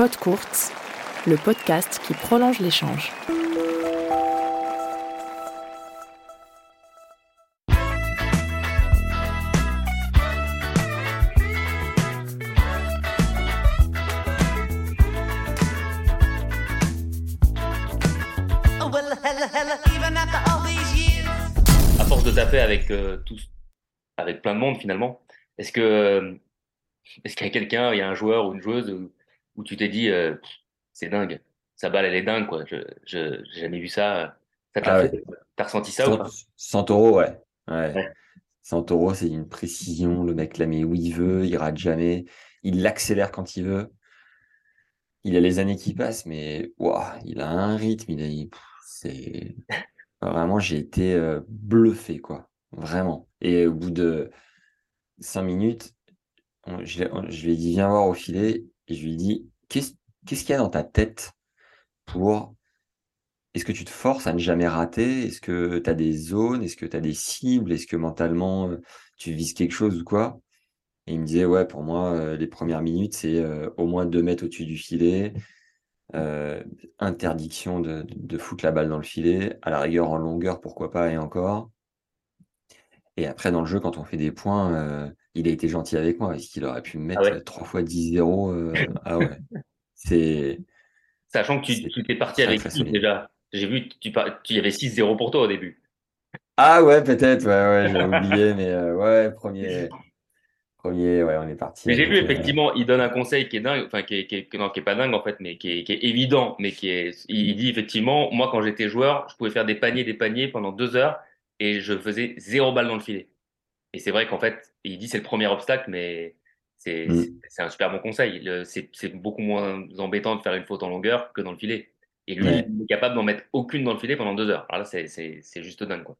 Pod Courts, le podcast qui prolonge l'échange. À force de taper avec euh, tous, avec plein de monde finalement, est-ce que euh, est-ce qu'il y a quelqu'un, il y a un joueur ou une joueuse où, tu t'es dit euh, c'est dingue, sa balle elle est dingue quoi, je je j'ai jamais vu ça. Ah T'as ressenti ça ou pas? Santoro, ouais. ouais. Ouais. Santoro, c'est une précision. Le mec la met où il veut, il rate jamais. Il l'accélère quand il veut. Il a les années qui passent, mais il a un rythme. Il a, pff, c'est vraiment, j'ai été euh, bluffé, quoi. Vraiment. Et au bout de cinq minutes, on- je, on- je lui ai dit, viens voir au filet. Et je lui ai dit, qu'est-ce qu'il y a dans ta tête pour est-ce que tu te forces à ne jamais rater? Est-ce que tu as des zones? Est-ce que tu as des cibles? Est-ce que mentalement, euh, tu vises quelque chose ou quoi? Et il me disait, ouais, pour moi, euh, les premières minutes, c'est euh, au moins deux mètres au-dessus du filet, interdiction de, de, foutre la balle dans le filet, à la rigueur en longueur, pourquoi pas, et encore. Et après, dans le jeu, quand on fait des points, il a été gentil avec moi, parce qu'il aurait pu me mettre ouais? euh, trois fois 10-0. euh, ah ouais, c'est Sachant que tu, t'es parti avec solide. déjà? J'ai vu, tu, par- tu y avais 6-0 pour toi au début. Ah ouais, peut-être, ouais, ouais, j'ai oublié, mais euh, ouais, premier, premier, ouais, on est parti Mais j'ai vu euh, effectivement, il donne un conseil qui est dingue, enfin qui est, qui est- que- non, qui est pas dingue en fait, mais qui est, qui est évident, mais qui est, il, il dit effectivement, moi quand j'étais joueur, je pouvais faire des paniers, des paniers pendant deux heures et je faisais zéro balle dans le filet. Et c'est vrai qu'en fait, il dit c'est le premier obstacle, mais c'est Mm. un super bon conseil. C'est beaucoup moins embêtant de faire une faute en longueur que dans le filet. Et lui, Ouais. il est capable d'en mettre aucune dans le filet pendant deux heures. Alors là, c'est juste dingue quoi.